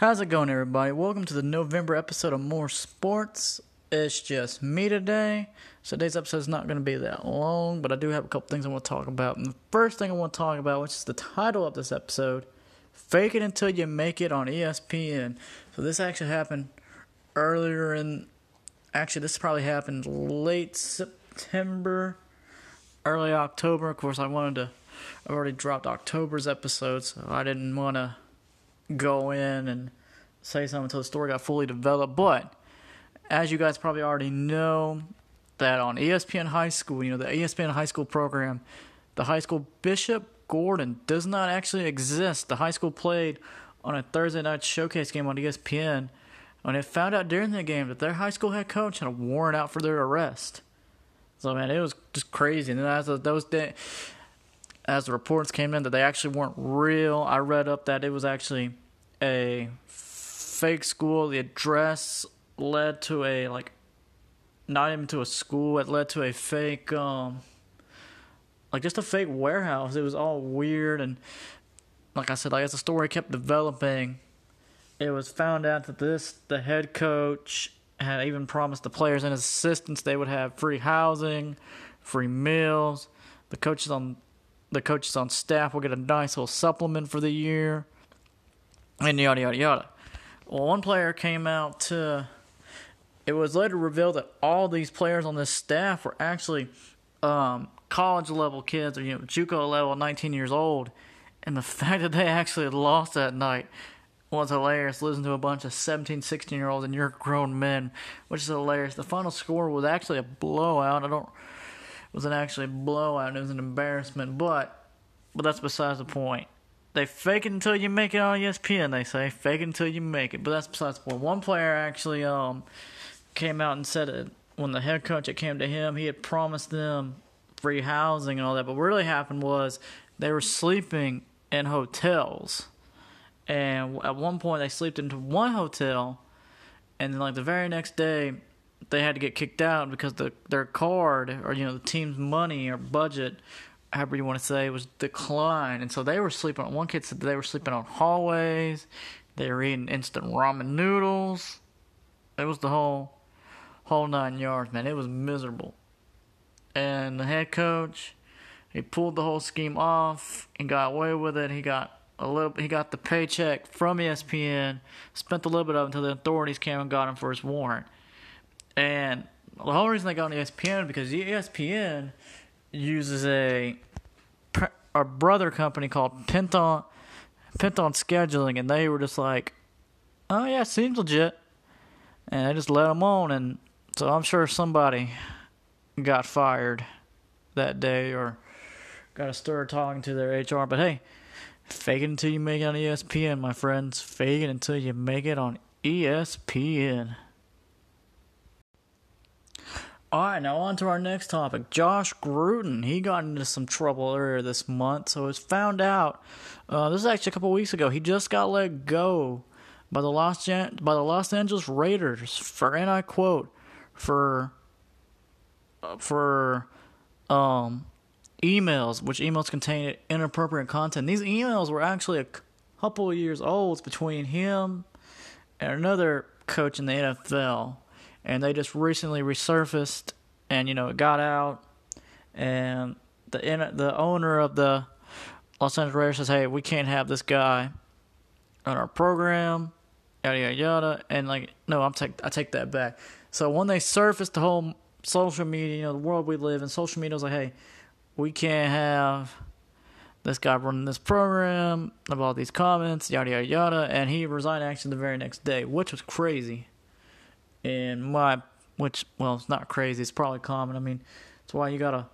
How's it going, everybody? Welcome to the November episode of More Sports. It's just me today. So today's episode is not going to be that long, but I do have a couple things I want to talk about. And the first thing I want to talk about, which is the title of this episode, "Fake It Until You Make It" on ESPN. So this actually happened earlier in. Actually, this probably happened late September, early October. Of course, I wanted to. I've already dropped October's episode, so I didn't want to go in and say something until the story got fully developed. But as you guys probably already know, that on ESPN High School, you know, the ESPN High School program, the high school Bishop Gordon does not actually exist. The high school played on a Thursday night showcase game on ESPN, and it found out during the game that their high school head coach had a warrant out for their arrest. So man, it was just crazy. And then as those day, as the reports came in that they actually weren't real, I read up that it was actually a fake school. The address led to a like not even to a school. It led to a fake um like just a fake warehouse. It was all weird and like I said, like as the story kept developing, it was found out that this the head coach had even promised the players and his assistants they would have free housing, free meals. The coaches on the coaches on staff will get a nice little supplement for the year and yada yada yada. Well, one player came out to. It was later revealed that all these players on this staff were actually um, college level kids, or you know, JUCO level, 19 years old, and the fact that they actually lost that night was hilarious. Losing to a bunch of 17, 16 year olds and you're grown men, which is hilarious. The final score was actually a blowout. I don't. It wasn't actually a blowout. It was an embarrassment, but but that's besides the point they fake it until you make it on ESPN. They say fake it until you make it, but that's besides the point. One player actually um came out and said it when the head coach it came to him. He had promised them free housing and all that, but what really happened was they were sleeping in hotels, and at one point they slept into one hotel, and then like the very next day they had to get kicked out because the their card or you know the team's money or budget however you want to say, was declined. And so they were sleeping on, one kid said they were sleeping on hallways, they were eating instant ramen noodles. It was the whole, whole nine yards, man. It was miserable. And the head coach, he pulled the whole scheme off and got away with it. He got a little, he got the paycheck from ESPN, spent a little bit of it until the authorities came and got him for his warrant. And the whole reason they got on ESPN because ESPN uses a a brother company called Penton Penton Scheduling, and they were just like, "Oh yeah, seems legit," and they just let them on, and so I'm sure somebody got fired that day or got a stir talking to their HR. But hey, fake it until you make it on ESPN, my friends. Fake it until you make it on ESPN. All right, now on to our next topic. Josh Gruden, he got into some trouble earlier this month, so it's found out. Uh, this is actually a couple weeks ago. He just got let go by the Los by the Los Angeles Raiders for, and I quote, for uh, for um emails, which emails contained inappropriate content. These emails were actually a couple years old between him and another coach in the NFL and they just recently resurfaced, and you know it got out, and the the owner of the Los Angeles Raiders says, "Hey, we can't have this guy on our program." Yada yada yada, and like, no, I'm take I take that back. So when they surfaced the whole social media, you know, the world we live in, social media was like, "Hey, we can't have." this guy running this program of all these comments, yada yada yada, and he resigned actually the very next day, which was crazy and my which well it's not crazy it's probably common. I mean it's why you gotta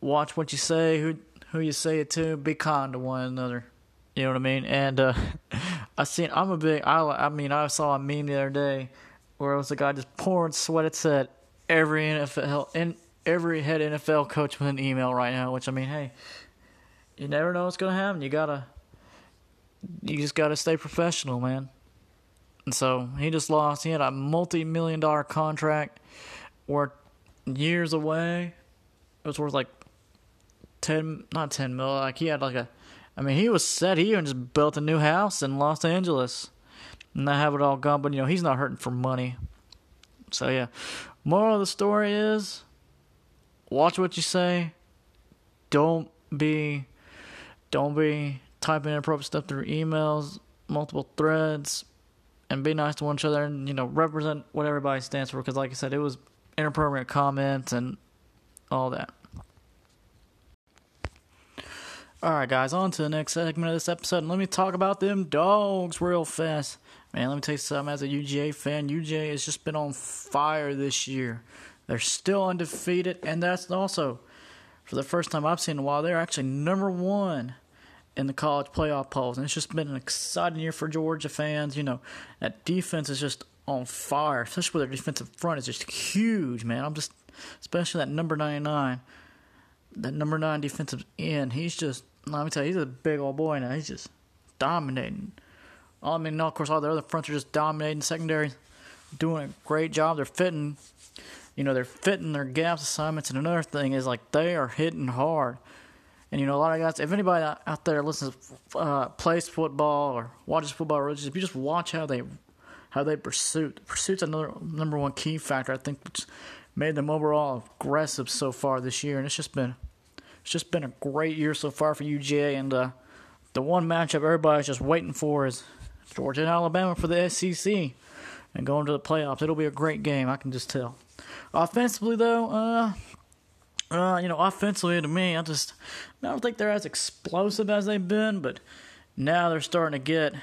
watch what you say who who you say it to be kind to one another. You know what i mean? And uh i seen i'm a big i i mean i saw a meme the other day where it was a guy just pouring sweat it said every nfl and every head nfl coach with an email right now which i mean hey you never know what's gonna happen. You gotta you just gotta stay professional man and so he just lost. He had a multi million dollar contract worth years away. It was worth like 10, not 10 mil. Like he had like a, I mean, he was set. He even just built a new house in Los Angeles. And I have it all gone. But you know, he's not hurting for money. So yeah, moral of the story is, watch what you say. Don't be, don't be typing inappropriate stuff through emails, multiple threads, and be nice to one another, and you know represent what everybody stands for. Because like I said, it was inappropriate comments and all that. Alright, guys, on to the next segment of this episode. And let me talk about them dogs real fast. Man, let me tell you something. As a UGA fan, UGA has just been on fire this year. They're still undefeated, and that's also, for the first time I've seen in a while, they're actually number one in the college playoff polls. And it's just been an exciting year for Georgia fans. You know, that defense is just on fire, especially with their defensive front is just huge, man. I'm just, especially that number 99 that number nine defensive end, he's just let me tell you, he's a big old boy now. He's just dominating. I mean, of course, all the other fronts are just dominating. Secondary, doing a great job. They're fitting, you know, they're fitting their gaps assignments. And another thing is like they are hitting hard. And you know, a lot of guys. If anybody out there listens, uh, plays football or watches football, if you just watch how they how they pursue, pursuit's another number one key factor. I think which made them overall aggressive so far this year, and it's just been it's just been a great year so far for UGA, and uh, the one matchup everybody's just waiting for is Georgia and Alabama for the SEC and going to the playoffs. It'll be a great game, I can just tell. Offensively, though, uh, uh, you know, offensively to me, I just I don't think they're as explosive as they've been, but now they're starting to get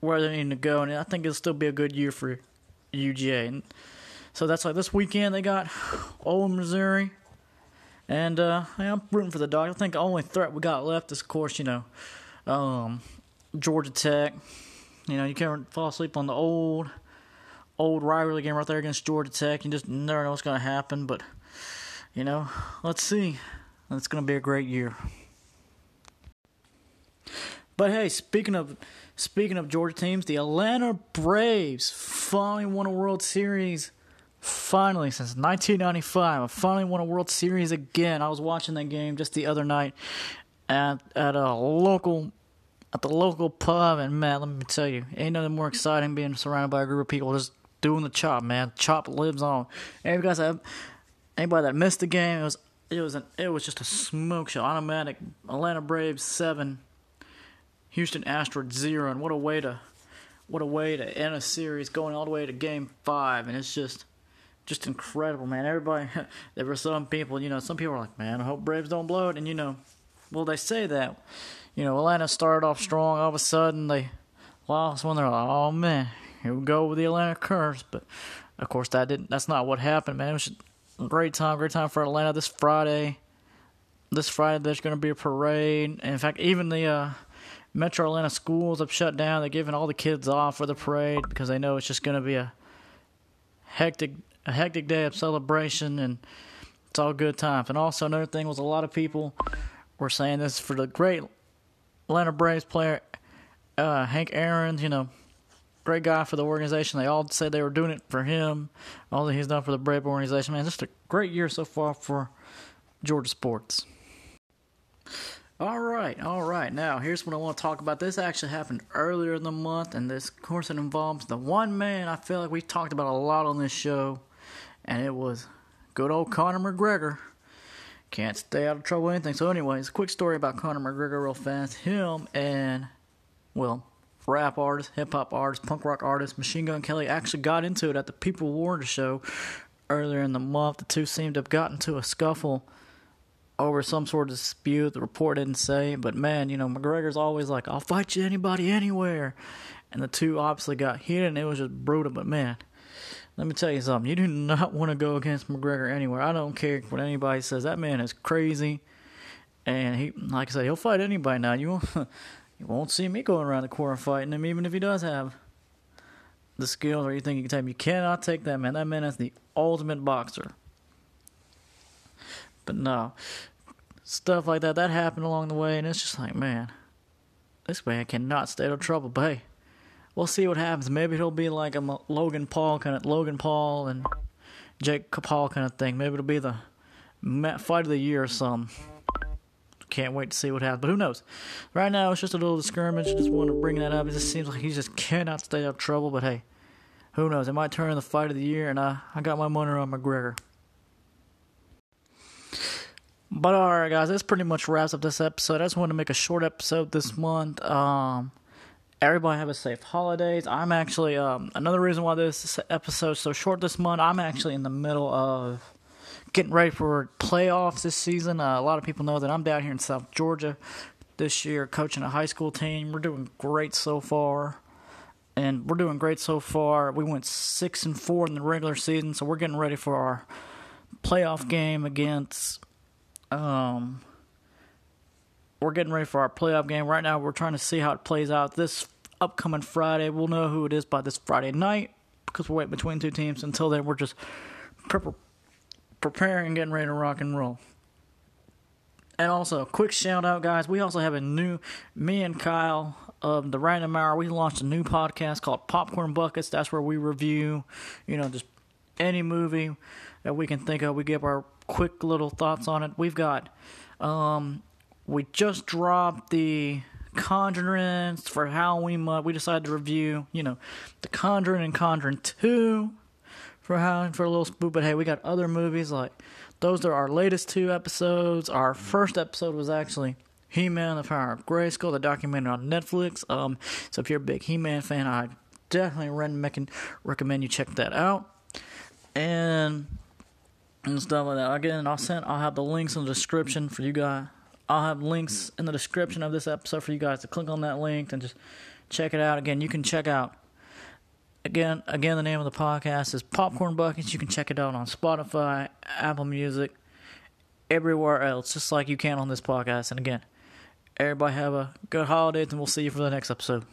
where they need to go, and I think it'll still be a good year for UGA. And so that's like this weekend they got Old Missouri, and uh, I'm rooting for the Dogs. I think the only threat we got left is, of course, you know, um, Georgia Tech. You know, you can't fall asleep on the old, old rivalry game right there against Georgia Tech. You just never know what's going to happen. But, you know, let's see. It's going to be a great year. But hey, speaking of speaking of Georgia teams, the Atlanta Braves finally won a World Series finally since 1995 I finally won a World Series again. I was watching that game just the other night at at a local at the local pub and man, let me tell you, ain't nothing more exciting being surrounded by a group of people just doing the chop, man. Chop lives on. And guys have anybody that missed the game, it was it was an, it was just a smoke show. Automatic Atlanta Braves seven, Houston Astros zero, and what a way to what a way to end a series going all the way to game five and it's just just incredible, man. Everybody, there were some people, you know, some people are like, man, I hope Braves don't blow it. And, you know, well, they say that. You know, Atlanta started off strong. All of a sudden, they lost one. they're like, oh, man, here we go with the Atlanta curse. But, of course, that didn't. that's not what happened, man. It was a great time, great time for Atlanta this Friday. This Friday, there's going to be a parade. In fact, even the uh, Metro Atlanta schools have shut down. They're giving all the kids off for the parade because they know it's just going to be a hectic a hectic day of celebration, and it's all good times. And also another thing was a lot of people were saying this for the great Atlanta Braves player uh, Hank Aaron. You know, great guy for the organization. They all said they were doing it for him. All that he's done for the Brave organization, man, just a great year so far for Georgia sports. All right, all right. Now, here's what I want to talk about. This actually happened earlier in the month, and this, of course, it involves the one man I feel like we've talked about a lot on this show, and it was good old Conor McGregor. Can't stay out of trouble anything. So, anyways, quick story about Conor McGregor, real fast. Him and, well, rap artist, hip hop artist, punk rock artist, Machine Gun Kelly actually got into it at the People War show earlier in the month. The two seemed to have gotten into a scuffle over some sort of dispute. The report didn't say, but man, you know, McGregor's always like, I'll fight you anybody anywhere. And the two obviously got hit, and it was just brutal. But man, let me tell you something. You do not want to go against McGregor anywhere. I don't care what anybody says. That man is crazy, and he, like I said, he'll fight anybody now. You you won't see me going around the corner fighting him, even if he does have the skills or you think you can take him. You cannot take that man. That man is the ultimate boxer. But no, stuff like that that happened along the way, and it's just like, man, this man cannot stay out of trouble. But hey, we'll see what happens. Maybe he'll be like a Logan Paul kind of Logan Paul and Jake Paul kind of thing. Maybe it'll be the fight of the year or something. Can't wait to see what happens. But who knows? Right now, it's just a little skirmish. Just want to bring that up. It just seems like he just cannot stay out of trouble. But hey, who knows? It might turn the fight of the year, and I, I got my money on McGregor. But alright, guys, this pretty much wraps up this episode. I just want to make a short episode this month. Um, everybody have a safe holidays. I'm actually um, another reason why this episode is so short this month. I'm actually in the middle of getting ready for playoffs this season. Uh, a lot of people know that I'm down here in South Georgia this year, coaching a high school team. We're doing great so far, and we're doing great so far. We went six and four in the regular season, so we're getting ready for our playoff game against. Um, we're getting ready for our playoff game right now. We're trying to see how it plays out this upcoming Friday. We'll know who it is by this Friday night because we're waiting between two teams. Until then, we're just pre- preparing, getting ready to rock and roll. And also, quick shout out, guys. We also have a new, me and Kyle of the Random Hour, we launched a new podcast called Popcorn Buckets. That's where we review, you know, just any movie that we can think of. We give our quick little thoughts on it. We've got um, we just dropped the Conjuring for Halloween month. We decided to review, you know, the Conjuring and Conjuring 2 for for a little spook. But hey, we got other movies like those are our latest two episodes. Our first episode was actually He-Man: The Power of Grayskull, the documentary on Netflix. Um, so if you're a big He-Man fan, I definitely recommend you check that out. And and stuff like that. Again, I'll send. I'll have the links in the description for you guys I'll have links in the description of this episode for you guys to click on that link and just check it out. Again, you can check out again again the name of the podcast is Popcorn Buckets. You can check it out on Spotify, Apple Music, everywhere else, just like you can on this podcast. And again, everybody have a good holidays and we'll see you for the next episode.